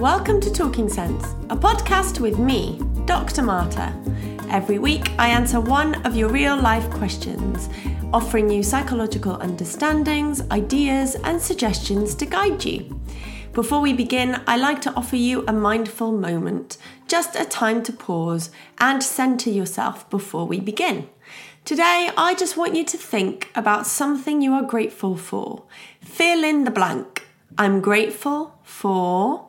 Welcome to Talking Sense, a podcast with me, Dr. Marta. Every week, I answer one of your real life questions, offering you psychological understandings, ideas, and suggestions to guide you. Before we begin, I like to offer you a mindful moment, just a time to pause and center yourself before we begin. Today, I just want you to think about something you are grateful for. Fill in the blank. I'm grateful for.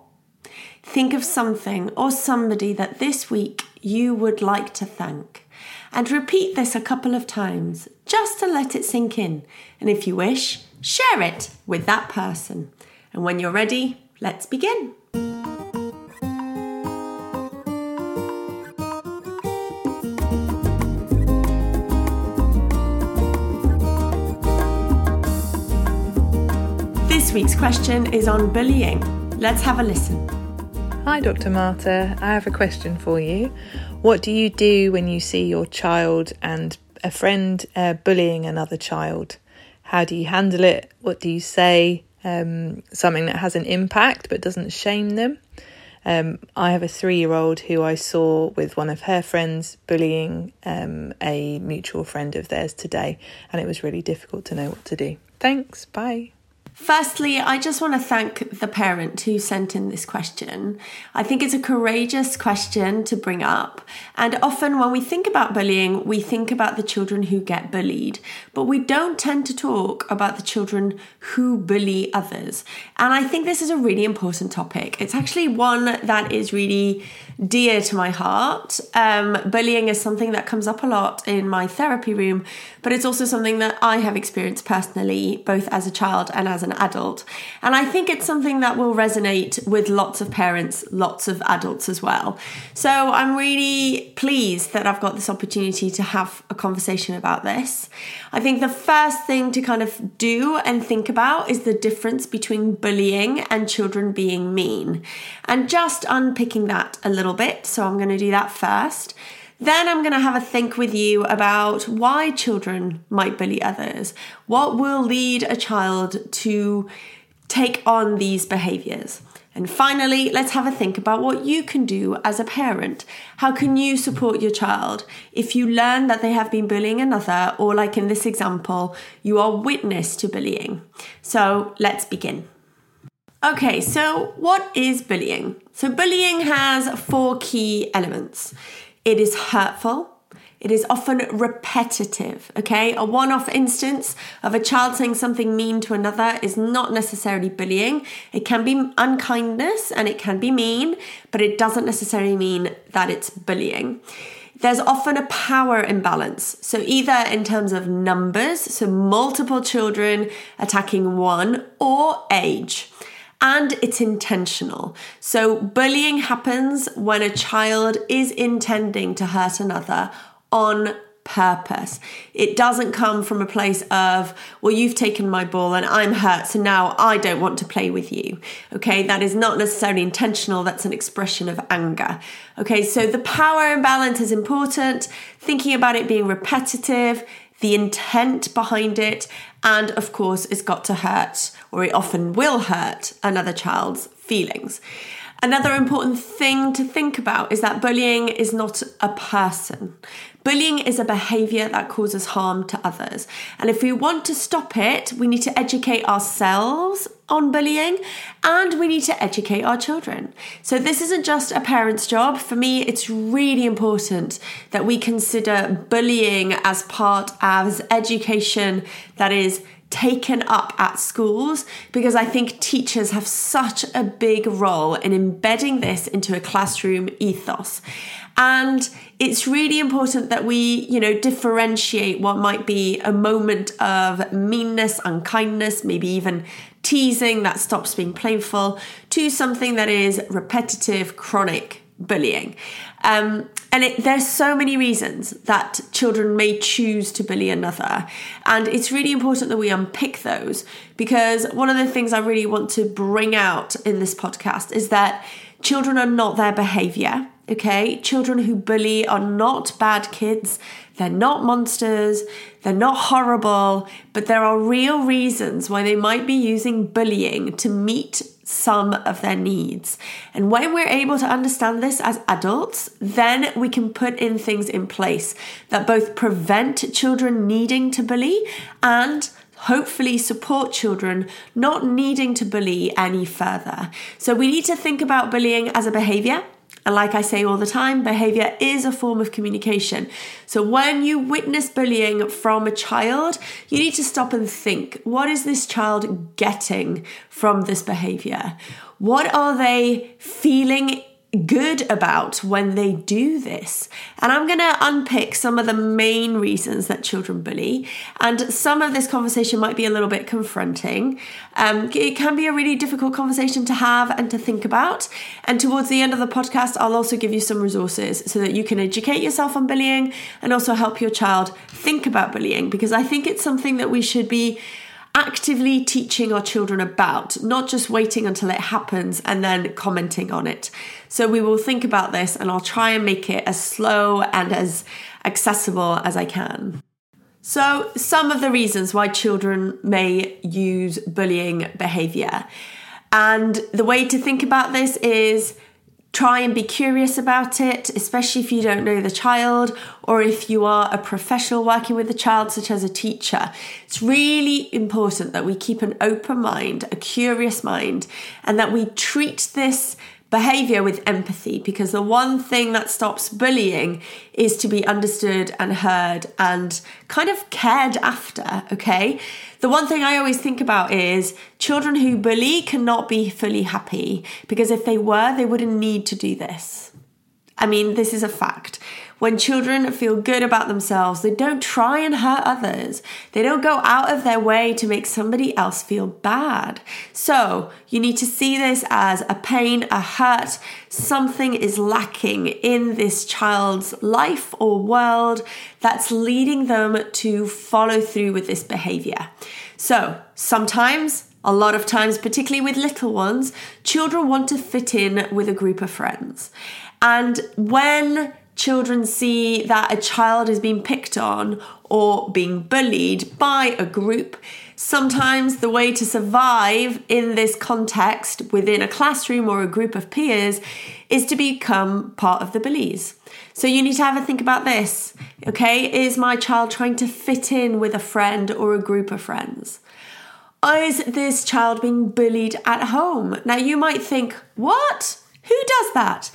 Think of something or somebody that this week you would like to thank. And repeat this a couple of times just to let it sink in. And if you wish, share it with that person. And when you're ready, let's begin. This week's question is on bullying. Let's have a listen. Hi, Dr. Marta. I have a question for you. What do you do when you see your child and a friend uh, bullying another child? How do you handle it? What do you say? Um, something that has an impact but doesn't shame them. Um, I have a three year old who I saw with one of her friends bullying um, a mutual friend of theirs today, and it was really difficult to know what to do. Thanks. Bye. Firstly, I just want to thank the parent who sent in this question. I think it's a courageous question to bring up. And often when we think about bullying, we think about the children who get bullied, but we don't tend to talk about the children who bully others. And I think this is a really important topic. It's actually one that is really dear to my heart. Um, bullying is something that comes up a lot in my therapy room, but it's also something that I have experienced personally, both as a child and as an adult. And I think it's something that will resonate with lots of parents, lots of adults as well. So I'm really pleased that I've got this opportunity to have a conversation about this. I think the first thing to kind of do and think about is the difference between bullying and children being mean, and just unpicking that a little bit. So I'm going to do that first. Then I'm going to have a think with you about why children might bully others. What will lead a child to take on these behaviors? And finally, let's have a think about what you can do as a parent. How can you support your child if you learn that they have been bullying another, or like in this example, you are witness to bullying? So let's begin. Okay, so what is bullying? So, bullying has four key elements it is hurtful. It is often repetitive, okay? A one off instance of a child saying something mean to another is not necessarily bullying. It can be unkindness and it can be mean, but it doesn't necessarily mean that it's bullying. There's often a power imbalance. So, either in terms of numbers, so multiple children attacking one, or age and it's intentional. So, bullying happens when a child is intending to hurt another on purpose. It doesn't come from a place of, well, you've taken my ball and I'm hurt, so now I don't want to play with you. Okay, that is not necessarily intentional, that's an expression of anger. Okay, so the power imbalance is important, thinking about it being repetitive the intent behind it, and of course, it's got to hurt, or it often will hurt, another child's feelings. Another important thing to think about is that bullying is not a person. Bullying is a behavior that causes harm to others. And if we want to stop it, we need to educate ourselves on bullying and we need to educate our children. So, this isn't just a parent's job. For me, it's really important that we consider bullying as part as education that is taken up at schools because I think teachers have such a big role in embedding this into a classroom ethos. And it's really important that we, you know, differentiate what might be a moment of meanness, unkindness, maybe even teasing that stops being playful, to something that is repetitive, chronic bullying. Um, and it, there's so many reasons that children may choose to bully another. And it's really important that we unpick those because one of the things I really want to bring out in this podcast is that children are not their behavior. Okay, children who bully are not bad kids. They're not monsters. They're not horrible, but there are real reasons why they might be using bullying to meet some of their needs. And when we're able to understand this as adults, then we can put in things in place that both prevent children needing to bully and hopefully support children not needing to bully any further. So we need to think about bullying as a behavior and like I say all the time, behavior is a form of communication. So when you witness bullying from a child, you need to stop and think what is this child getting from this behavior? What are they feeling good about when they do this. And I'm going to unpick some of the main reasons that children bully. And some of this conversation might be a little bit confronting. Um, it can be a really difficult conversation to have and to think about. And towards the end of the podcast, I'll also give you some resources so that you can educate yourself on bullying and also help your child think about bullying because I think it's something that we should be actively teaching our children about, not just waiting until it happens and then commenting on it. So we will think about this and I'll try and make it as slow and as accessible as I can. So, some of the reasons why children may use bullying behavior. And the way to think about this is Try and be curious about it, especially if you don't know the child or if you are a professional working with the child, such as a teacher. It's really important that we keep an open mind, a curious mind, and that we treat this behavior with empathy because the one thing that stops bullying is to be understood and heard and kind of cared after, okay? The one thing I always think about is children who bully cannot be fully happy because if they were, they wouldn't need to do this. I mean, this is a fact. When children feel good about themselves, they don't try and hurt others. They don't go out of their way to make somebody else feel bad. So, you need to see this as a pain, a hurt. Something is lacking in this child's life or world that's leading them to follow through with this behavior. So, sometimes a lot of times, particularly with little ones, children want to fit in with a group of friends. And when children see that a child is being picked on or being bullied by a group, sometimes the way to survive in this context within a classroom or a group of peers is to become part of the bullies. So you need to have a think about this. Okay, is my child trying to fit in with a friend or a group of friends? Is this child being bullied at home? Now you might think, what? Who does that?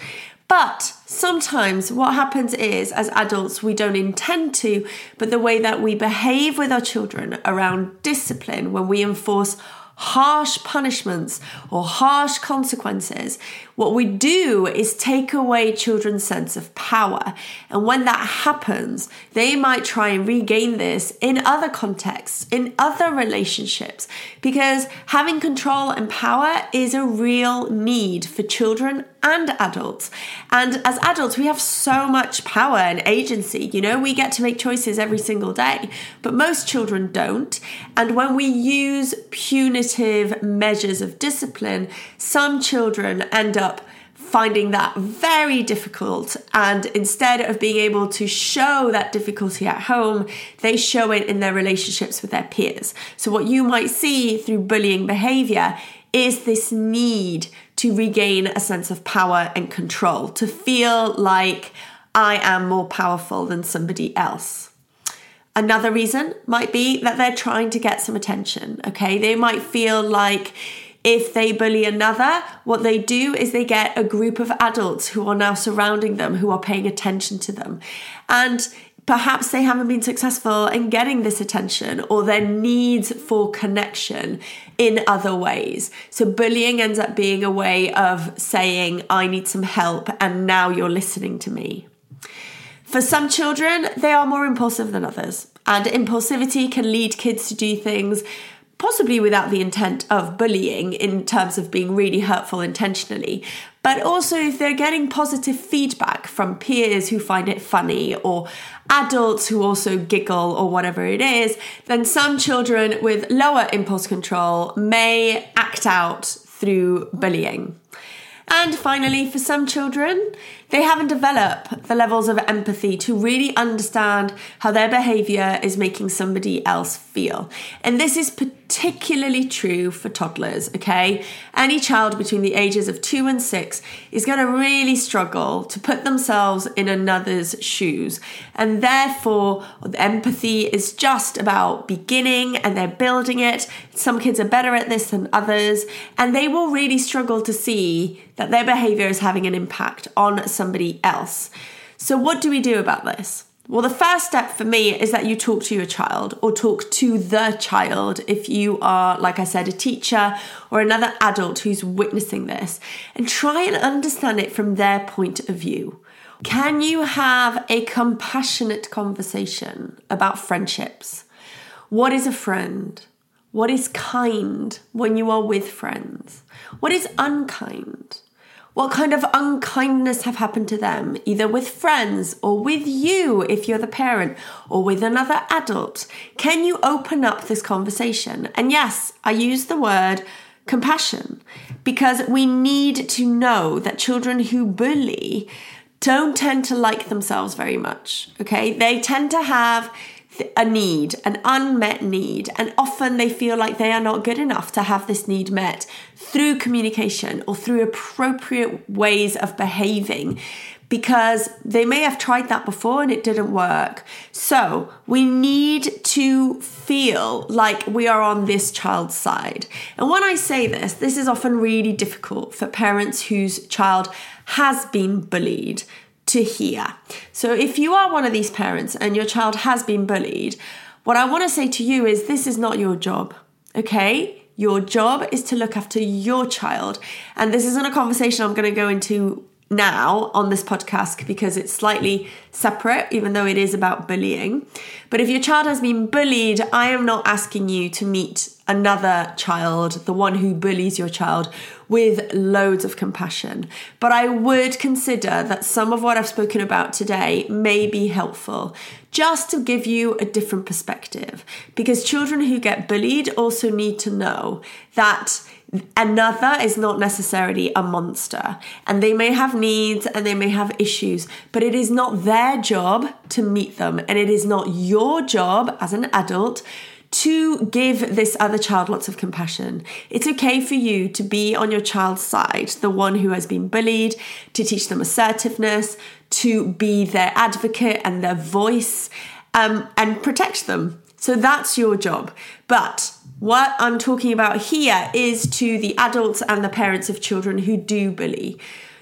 But sometimes what happens is, as adults, we don't intend to, but the way that we behave with our children around discipline, when we enforce harsh punishments or harsh consequences, what we do is take away children's sense of power. And when that happens, they might try and regain this in other contexts, in other relationships, because having control and power is a real need for children and adults. And as adults, we have so much power and agency. You know, we get to make choices every single day, but most children don't. And when we use punitive measures of discipline, some children end up finding that very difficult. And instead of being able to show that difficulty at home, they show it in their relationships with their peers. So, what you might see through bullying behavior is this need to regain a sense of power and control, to feel like I am more powerful than somebody else. Another reason might be that they're trying to get some attention, okay? They might feel like if they bully another, what they do is they get a group of adults who are now surrounding them, who are paying attention to them. And perhaps they haven't been successful in getting this attention or their needs for connection in other ways. So, bullying ends up being a way of saying, I need some help, and now you're listening to me. For some children, they are more impulsive than others, and impulsivity can lead kids to do things possibly without the intent of bullying in terms of being really hurtful intentionally, but also if they're getting positive feedback from peers who find it funny or adults who also giggle or whatever it is, then some children with lower impulse control may act out through bullying. And finally, for some children, they haven't developed the levels of empathy to really understand how their behavior is making somebody else feel. And this is particularly true for toddlers, okay? Any child between the ages of two and six is going to really struggle to put themselves in another's shoes. And therefore, empathy is just about beginning and they're building it. Some kids are better at this than others, and they will really struggle to see that their behavior is having an impact on somebody else. So, what do we do about this? Well, the first step for me is that you talk to your child or talk to the child if you are, like I said, a teacher or another adult who's witnessing this and try and understand it from their point of view. Can you have a compassionate conversation about friendships? What is a friend? What is kind when you are with friends? What is unkind? What kind of unkindness have happened to them, either with friends or with you if you're the parent or with another adult? Can you open up this conversation? And yes, I use the word compassion because we need to know that children who bully don't tend to like themselves very much. Okay, they tend to have a need, an unmet need, and often they feel like they are not good enough to have this need met through communication or through appropriate ways of behaving because they may have tried that before and it didn't work. So we need to feel like we are on this child's side. And when I say this, this is often really difficult for parents whose child has been bullied to hear. So if you are one of these parents and your child has been bullied, what I want to say to you is this is not your job, okay? Your job is to look after your child. And this isn't a conversation I'm going to go into now on this podcast because it's slightly separate, even though it is about bullying. But if your child has been bullied, I am not asking you to meet another child, the one who bullies your child, with loads of compassion. But I would consider that some of what I've spoken about today may be helpful just to give you a different perspective. Because children who get bullied also need to know that another is not necessarily a monster and they may have needs and they may have issues but it is not their job to meet them and it is not your job as an adult to give this other child lots of compassion. It's okay for you to be on your child's side, the one who has been bullied, to teach them assertiveness, to be their advocate and their voice, um, and protect them. So that's your job. But what I'm talking about here is to the adults and the parents of children who do bully.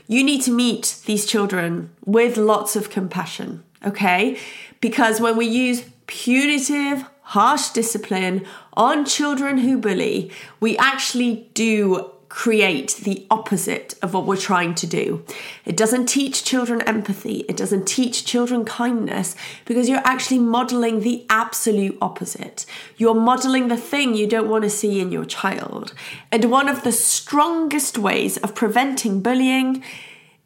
You need to meet these children with lots of compassion, okay? Because when we use punitive, harsh discipline on children who bully, we actually do create the opposite of what we're trying to do. It doesn't teach children empathy, it doesn't teach children kindness because you're actually modeling the absolute opposite. You're modeling the thing you don't want to see in your child. And one of the strongest ways of preventing bullying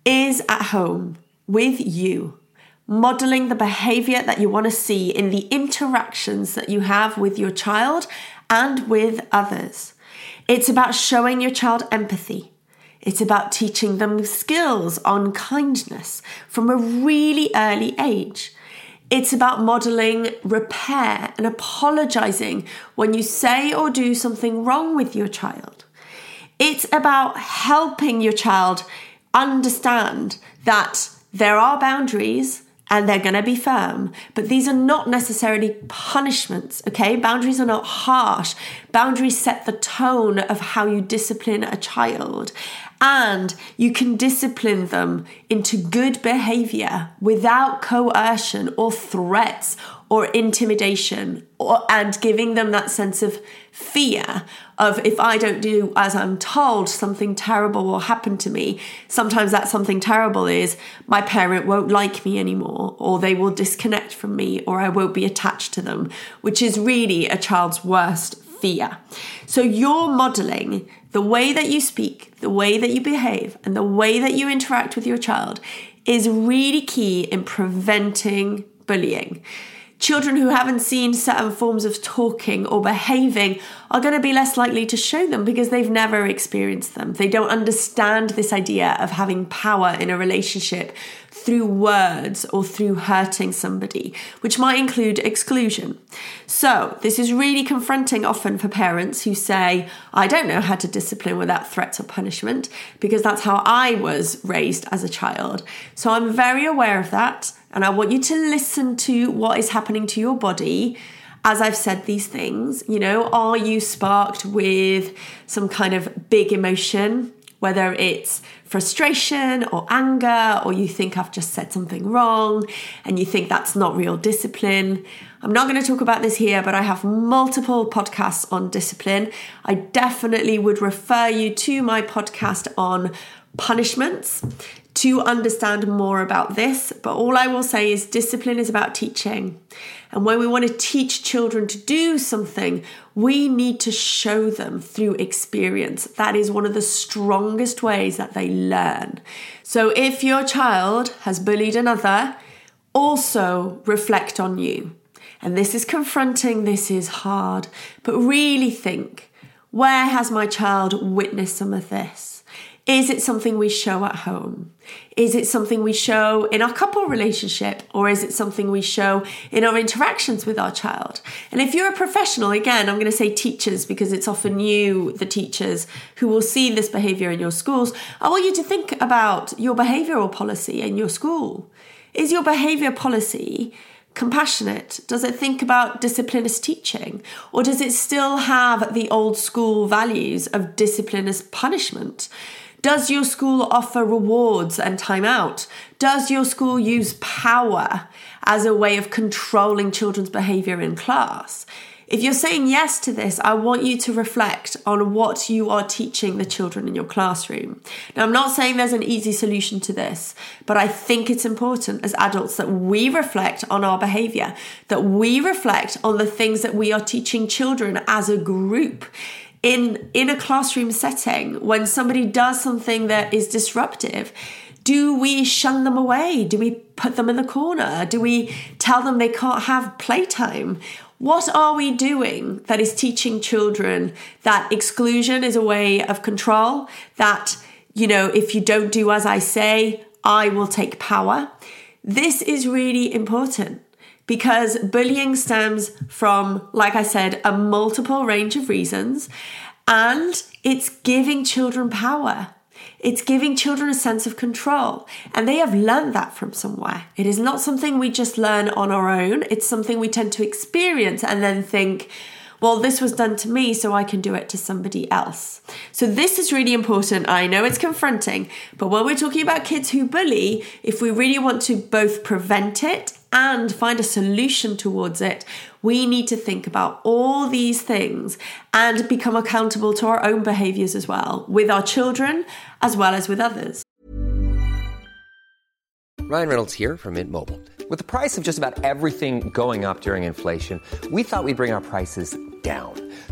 is at home with you modeling the behavior that you want to see in the interactions that you have with your child and with others. It's about showing your child empathy. It's about teaching them skills on kindness from a really early age. It's about modeling repair and apologizing when you say or do something wrong with your child. It's about helping your child understand that there are boundaries and they're going to be firm. But these are not necessarily punishments, okay? Boundaries are not harsh. Boundaries set the tone of how you discipline a child. And you can discipline them into good behavior without coercion or threats or intimidation or, and giving them that sense of fear of if I don't do as I'm told, something terrible will happen to me. Sometimes that something terrible is my parent won't like me anymore, or they will disconnect from me, or I won't be attached to them, which is really a child's worst fear. So you're modeling the way that you speak, the way that you behave, and the way that you interact with your child is really key in preventing bullying. Children who haven't seen certain forms of talking or behaving are going to be less likely to show them because they've never experienced them. They don't understand this idea of having power in a relationship through words or through hurting somebody, which might include exclusion. So, this is really confronting often for parents who say, I don't know how to discipline without threats or punishment because that's how I was raised as a child. So, I'm very aware of that. And I want you to listen to what is happening to your body as I've said these things. You know, are you sparked with some kind of big emotion? Whether it's frustration or anger, or you think I've just said something wrong and you think that's not real discipline. I'm not going to talk about this here, but I have multiple podcasts on discipline. I definitely would refer you to my podcast on punishments to understand more about this. But all I will say is discipline is about teaching. And when we want to teach children to do something, we need to show them through experience. That is one of the strongest ways that they learn. So if your child has bullied another, also reflect on you. And this is confronting, this is hard, but really think where has my child witnessed some of this? Is it something we show at home? Is it something we show in our couple relationship? Or is it something we show in our interactions with our child? And if you're a professional, again, I'm going to say teachers because it's often you, the teachers, who will see this behavior in your schools. I want you to think about your behavioral policy in your school. Is your behavior policy compassionate? Does it think about discipline as teaching? Or does it still have the old school values of discipline as punishment? Does your school offer rewards and time out? Does your school use power as a way of controlling children's behavior in class? If you're saying yes to this, I want you to reflect on what you are teaching the children in your classroom. Now, I'm not saying there's an easy solution to this, but I think it's important as adults that we reflect on our behavior, that we reflect on the things that we are teaching children as a group in in a classroom setting when somebody does something that is disruptive do we shun them away? Do we put them in the corner? Do we tell them they can't have playtime? What are we doing that is teaching children that exclusion is a way of control that you know if you don't do as i say i will take power? This is really important because bullying stems from, like I said, a multiple range of reasons, and it's giving children power. It's giving children a sense of control, and they have learned that from somewhere. It is not something we just learn on our own, it's something we tend to experience and then think, well, this was done to me, so I can do it to somebody else. So, this is really important. I know it's confronting, but when we're talking about kids who bully, if we really want to both prevent it and find a solution towards it, we need to think about all these things and become accountable to our own behaviors as well, with our children as well as with others. Ryan Reynolds here from Mint Mobile. With the price of just about everything going up during inflation, we thought we'd bring our prices down.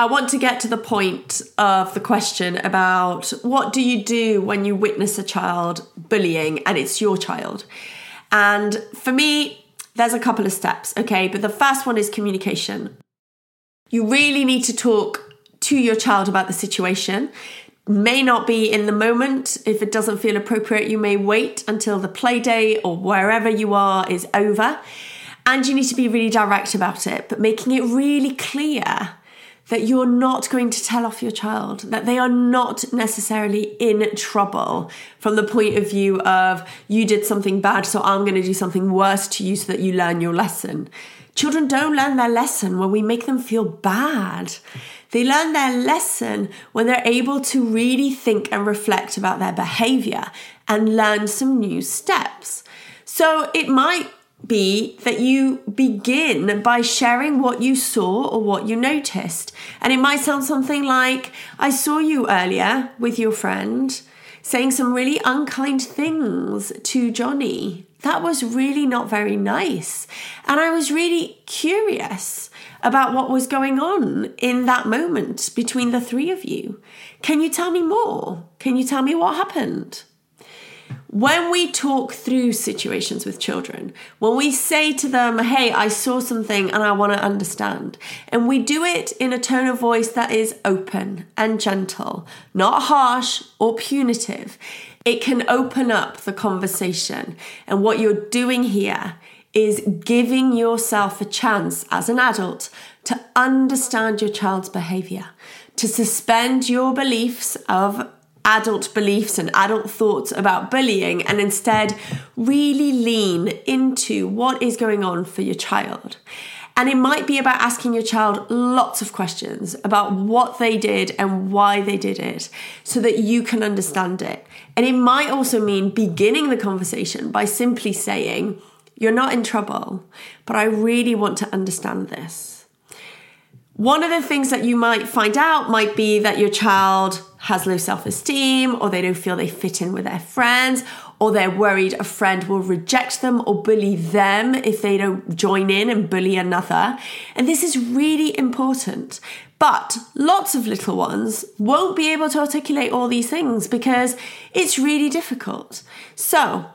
I want to get to the point of the question about what do you do when you witness a child bullying and it's your child? And for me, there's a couple of steps, okay? But the first one is communication. You really need to talk to your child about the situation. May not be in the moment. If it doesn't feel appropriate, you may wait until the play day or wherever you are is over. And you need to be really direct about it, but making it really clear that you're not going to tell off your child, that they are not necessarily in trouble from the point of view of you did something bad, so I'm going to do something worse to you so that you learn your lesson. Children don't learn their lesson when we make them feel bad. They learn their lesson when they're able to really think and reflect about their behavior and learn some new steps. So it might be that you begin by sharing what you saw or what you noticed. And it might sound something like, I saw you earlier with your friend saying some really unkind things to Johnny. That was really not very nice. And I was really curious about what was going on in that moment between the three of you. Can you tell me more? Can you tell me what happened? When we talk through situations with children, when we say to them, Hey, I saw something and I want to understand, and we do it in a tone of voice that is open and gentle, not harsh or punitive, it can open up the conversation. And what you're doing here is giving yourself a chance as an adult to understand your child's behavior, to suspend your beliefs of adult beliefs and adult thoughts about bullying and instead really lean into what is going on for your child. And it might be about asking your child lots of questions about what they did and why they did it so that you can understand it. And it might also mean beginning the conversation by simply saying, You're not in trouble, but I really want to understand this. One of the things that you might find out might be that your child has low self esteem, or they don't feel they fit in with their friends, or they're worried a friend will reject them or bully them if they don't join in and bully another. And this is really important. But lots of little ones won't be able to articulate all these things because it's really difficult. So,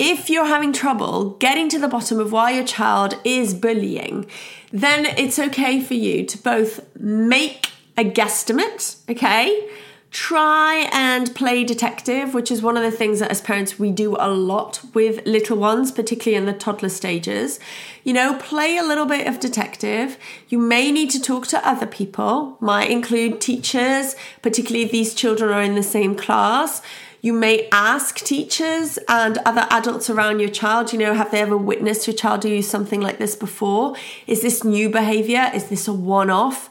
if you're having trouble getting to the bottom of why your child is bullying, then it's okay for you to both make a guesstimate, okay? Try and play detective, which is one of the things that as parents we do a lot with little ones, particularly in the toddler stages. You know, play a little bit of detective. You may need to talk to other people, might include teachers, particularly if these children are in the same class you may ask teachers and other adults around your child, you know, have they ever witnessed your child do something like this before? Is this new behavior? Is this a one off?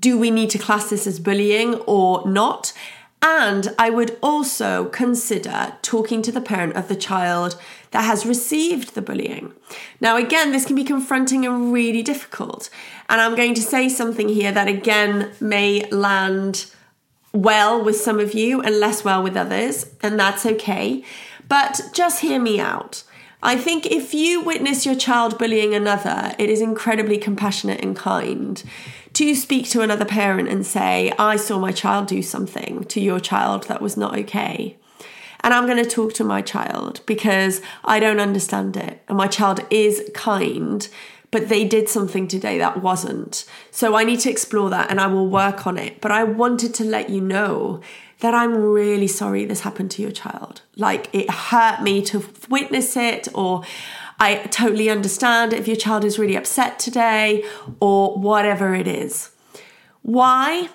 Do we need to class this as bullying or not? And I would also consider talking to the parent of the child that has received the bullying. Now, again, this can be confronting and really difficult. And I'm going to say something here that again may land well with some of you and less well with others, and that's okay. But just hear me out. I think if you witness your child bullying another, it is incredibly compassionate and kind to speak to another parent and say, I saw my child do something to your child that was not okay. And I'm going to talk to my child because I don't understand it. And my child is kind but they did something today that wasn't. So I need to explore that and I will work on it. But I wanted to let you know that I'm really sorry this happened to your child. Like it hurt me to witness it, or I totally understand if your child is really upset today, or whatever it is. Why?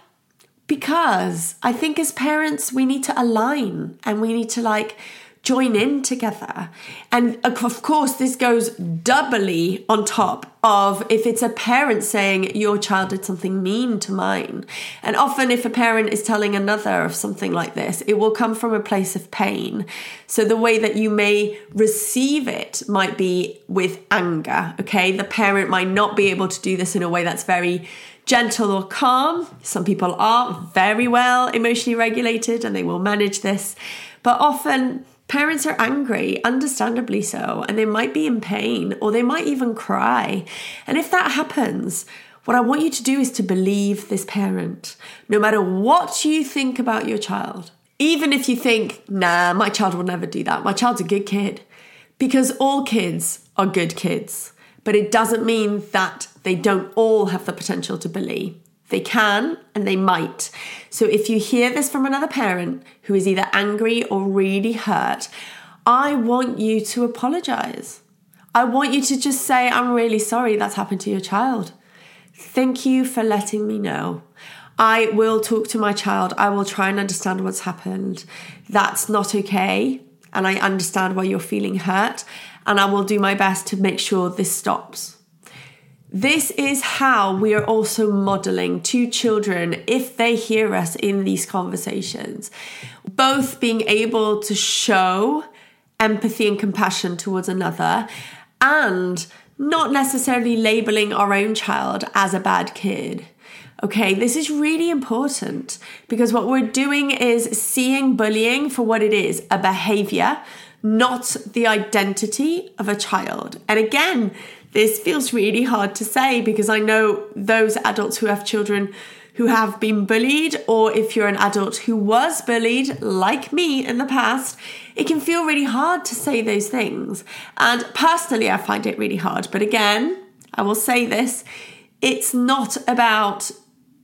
Because I think as parents, we need to align and we need to like join in together. And of course, this goes doubly on top of if it's a parent saying, Your child did something mean to mine. And often, if a parent is telling another of something like this, it will come from a place of pain. So, the way that you may receive it might be with anger. Okay. The parent might not be able to do this in a way that's very gentle or calm. Some people are very well emotionally regulated and they will manage this. But often, Parents are angry, understandably so, and they might be in pain or they might even cry. And if that happens, what I want you to do is to believe this parent, no matter what you think about your child. Even if you think, nah, my child will never do that, my child's a good kid. Because all kids are good kids, but it doesn't mean that they don't all have the potential to bully. They can and they might. So if you hear this from another parent who is either angry or really hurt, I want you to apologize. I want you to just say, I'm really sorry that's happened to your child. Thank you for letting me know. I will talk to my child. I will try and understand what's happened. That's not okay. And I understand why you're feeling hurt. And I will do my best to make sure this stops. This is how we are also modeling to children if they hear us in these conversations. Both being able to show empathy and compassion towards another and not necessarily labeling our own child as a bad kid. Okay, this is really important because what we're doing is seeing bullying for what it is a behavior, not the identity of a child. And again, this feels really hard to say because I know those adults who have children who have been bullied, or if you're an adult who was bullied, like me in the past, it can feel really hard to say those things. And personally, I find it really hard. But again, I will say this it's not about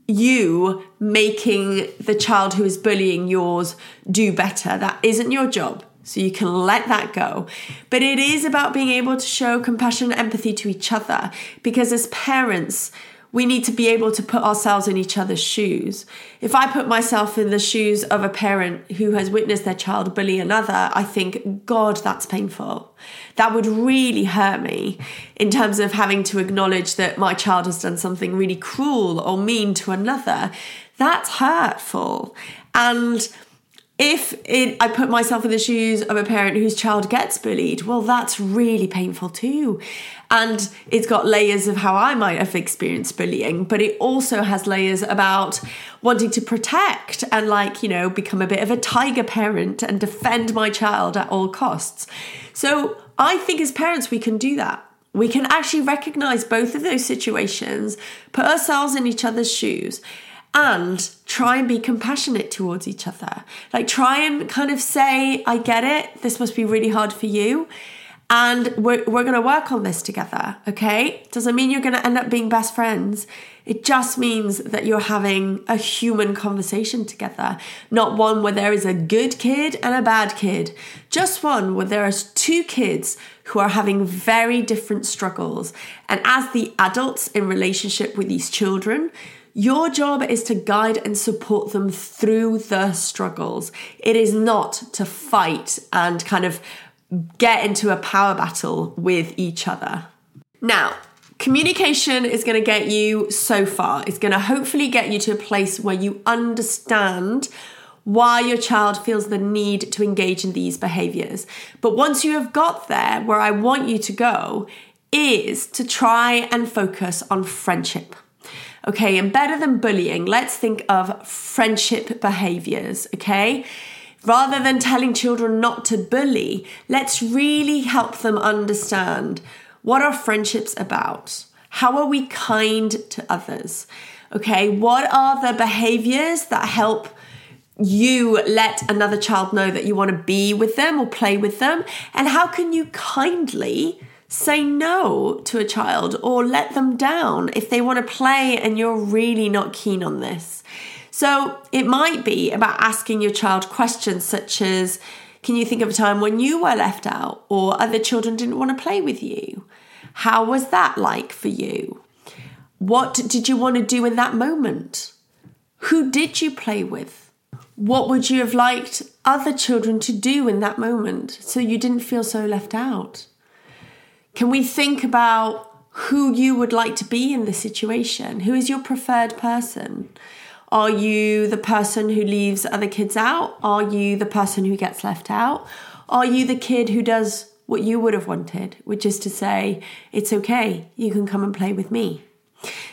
you making the child who is bullying yours do better. That isn't your job. So you can let that go. But it is about being able to show compassion and empathy to each other because as parents, we need to be able to put ourselves in each other's shoes. If I put myself in the shoes of a parent who has witnessed their child bully another, I think, God, that's painful. That would really hurt me in terms of having to acknowledge that my child has done something really cruel or mean to another. That's hurtful. And if it, I put myself in the shoes of a parent whose child gets bullied, well, that's really painful too. And it's got layers of how I might have experienced bullying, but it also has layers about wanting to protect and, like, you know, become a bit of a tiger parent and defend my child at all costs. So I think as parents, we can do that. We can actually recognize both of those situations, put ourselves in each other's shoes, and try and be compassionate towards each other. Like, try and kind of say, I get it, this must be really hard for you. And we're, we're going to work on this together, okay? Doesn't mean you're going to end up being best friends. It just means that you're having a human conversation together, not one where there is a good kid and a bad kid, just one where there are two kids who are having very different struggles. And as the adults in relationship with these children, your job is to guide and support them through the struggles. It is not to fight and kind of get into a power battle with each other. Now, communication is going to get you so far. It's going to hopefully get you to a place where you understand why your child feels the need to engage in these behaviors. But once you have got there, where I want you to go is to try and focus on friendship. Okay, and better than bullying, let's think of friendship behaviors, okay? Rather than telling children not to bully, let's really help them understand what are friendships about? How are we kind to others? Okay, what are the behaviors that help you let another child know that you want to be with them or play with them? And how can you kindly say no to a child or let them down if they want to play and you're really not keen on this. So it might be about asking your child questions such as Can you think of a time when you were left out or other children didn't want to play with you? How was that like for you? What did you want to do in that moment? Who did you play with? What would you have liked other children to do in that moment so you didn't feel so left out? Can we think about who you would like to be in this situation? Who is your preferred person? Are you the person who leaves other kids out? Are you the person who gets left out? Are you the kid who does what you would have wanted, which is to say, it's okay, you can come and play with me?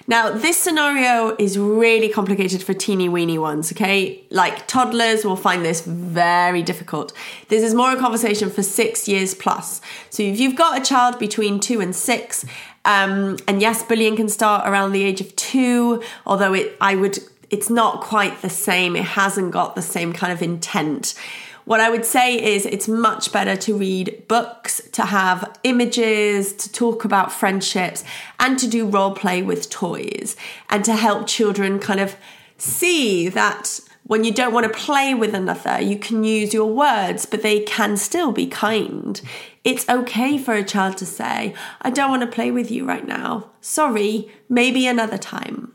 Now, this scenario is really complicated for teeny weeny ones, okay? Like toddlers will find this very difficult. This is more a conversation for six years plus. So if you've got a child between two and six, um, and yes, bullying can start around the age of two, although it, I would, it's not quite the same. It hasn't got the same kind of intent. What I would say is it's much better to read books, to have images, to talk about friendships, and to do role play with toys, and to help children kind of see that when you don't want to play with another, you can use your words, but they can still be kind. It's okay for a child to say, I don't want to play with you right now. Sorry, maybe another time.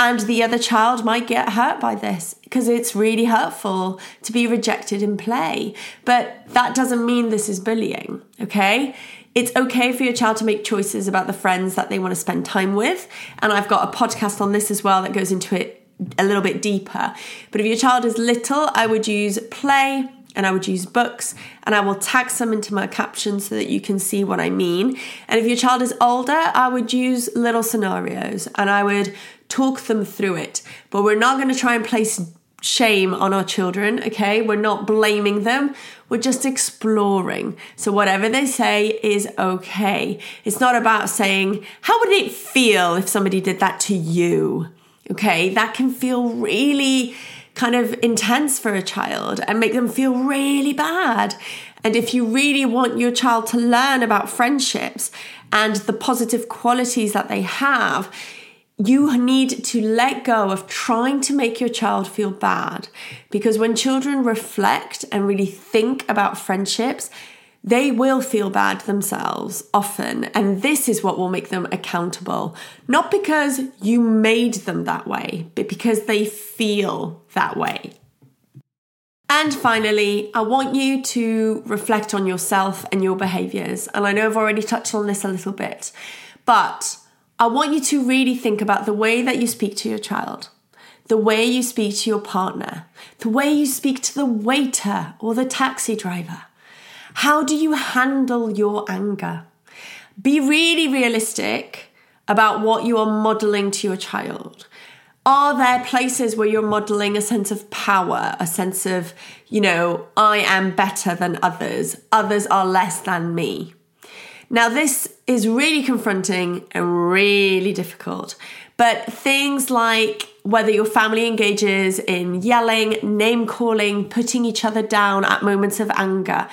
And the other child might get hurt by this because it's really hurtful to be rejected in play. But that doesn't mean this is bullying, okay? It's okay for your child to make choices about the friends that they want to spend time with. And I've got a podcast on this as well that goes into it a little bit deeper. But if your child is little, I would use play and I would use books and I will tag some into my captions so that you can see what I mean. And if your child is older, I would use little scenarios and I would talk them through it. But we're not going to try and place shame on our children, okay? We're not blaming them. We're just exploring. So whatever they say is okay. It's not about saying, how would it feel if somebody did that to you? Okay, that can feel really kind of intense for a child and make them feel really bad. And if you really want your child to learn about friendships and the positive qualities that they have, you need to let go of trying to make your child feel bad because when children reflect and really think about friendships, they will feel bad themselves often. And this is what will make them accountable. Not because you made them that way, but because they feel that way. And finally, I want you to reflect on yourself and your behaviors. And I know I've already touched on this a little bit, but I want you to really think about the way that you speak to your child, the way you speak to your partner, the way you speak to the waiter or the taxi driver. How do you handle your anger? Be really realistic about what you are modeling to your child. Are there places where you're modeling a sense of power, a sense of, you know, I am better than others, others are less than me? Now, this is really confronting and really difficult, but things like whether your family engages in yelling, name calling, putting each other down at moments of anger,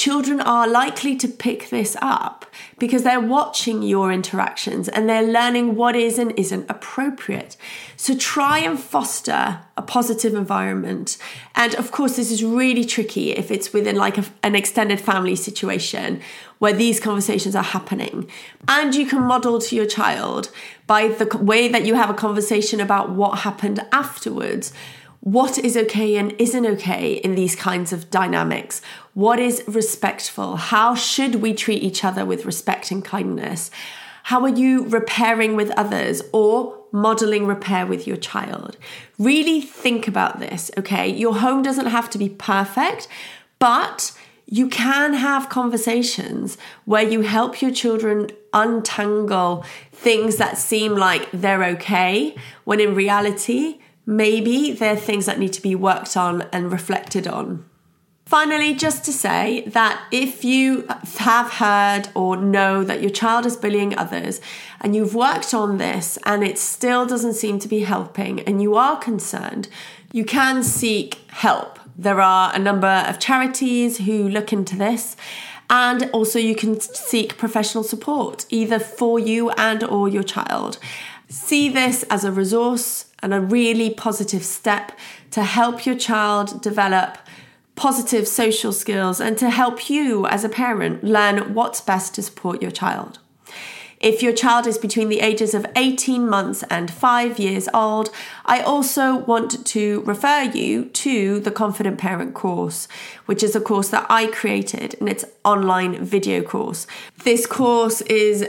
children are likely to pick this up because they're watching your interactions and they're learning what is and isn't appropriate. So try and foster a positive environment. And of course, this is really tricky if it's within like a, an extended family situation where these conversations are happening. And you can model to your child by the way that you have a conversation about what happened afterwards what is okay and isn't okay in these kinds of dynamics. What is respectful? How should we treat each other with respect and kindness? How are you repairing with others or modeling repair with your child? Really think about this, okay? Your home doesn't have to be perfect, but you can have conversations where you help your children untangle things that seem like they're okay when in reality maybe there are things that need to be worked on and reflected on. Finally, just to say that if you have heard or know that your child is bullying others and you've worked on this and it still doesn't seem to be helping and you are concerned, you can seek help. There are a number of charities who look into this and also you can seek professional support either for you and or your child. See this as a resource and a really positive step to help your child develop positive social skills and to help you as a parent learn what's best to support your child. If your child is between the ages of 18 months and 5 years old, I also want to refer you to the Confident Parent course, which is a course that I created and it's online video course. This course is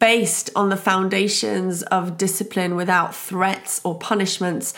based on the foundations of discipline without threats or punishments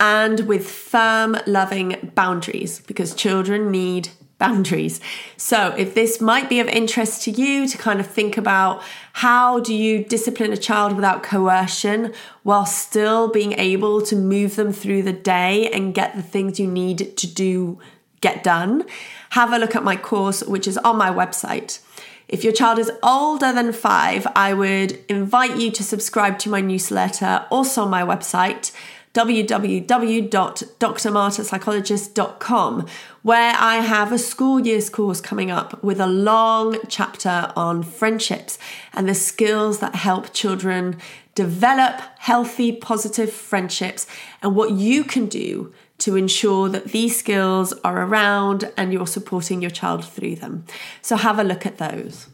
and with firm loving boundaries because children need boundaries. So, if this might be of interest to you to kind of think about how do you discipline a child without coercion while still being able to move them through the day and get the things you need to do get done, have a look at my course, which is on my website. If your child is older than five, I would invite you to subscribe to my newsletter, also on my website www.drmarthapsychologist.com, where I have a school years course coming up with a long chapter on friendships and the skills that help children develop healthy, positive friendships and what you can do to ensure that these skills are around and you're supporting your child through them. So have a look at those.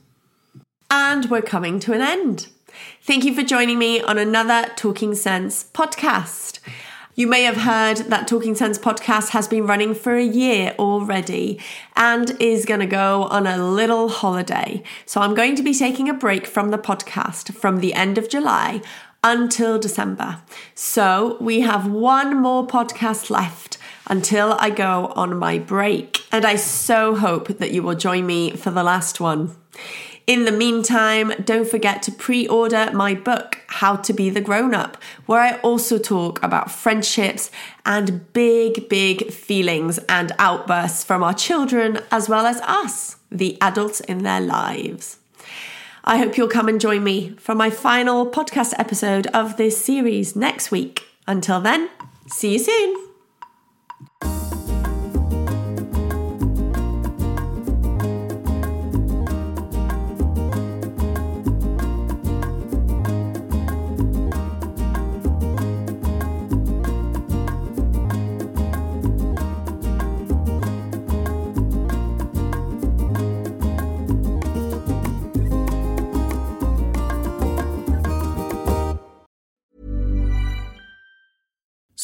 And we're coming to an end. Thank you for joining me on another Talking Sense podcast. You may have heard that Talking Sense podcast has been running for a year already and is going to go on a little holiday. So I'm going to be taking a break from the podcast from the end of July until December. So we have one more podcast left until I go on my break. And I so hope that you will join me for the last one. In the meantime, don't forget to pre order my book, How to Be the Grown Up, where I also talk about friendships and big, big feelings and outbursts from our children as well as us, the adults in their lives. I hope you'll come and join me for my final podcast episode of this series next week. Until then, see you soon.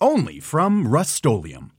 only from Rust-Oleum.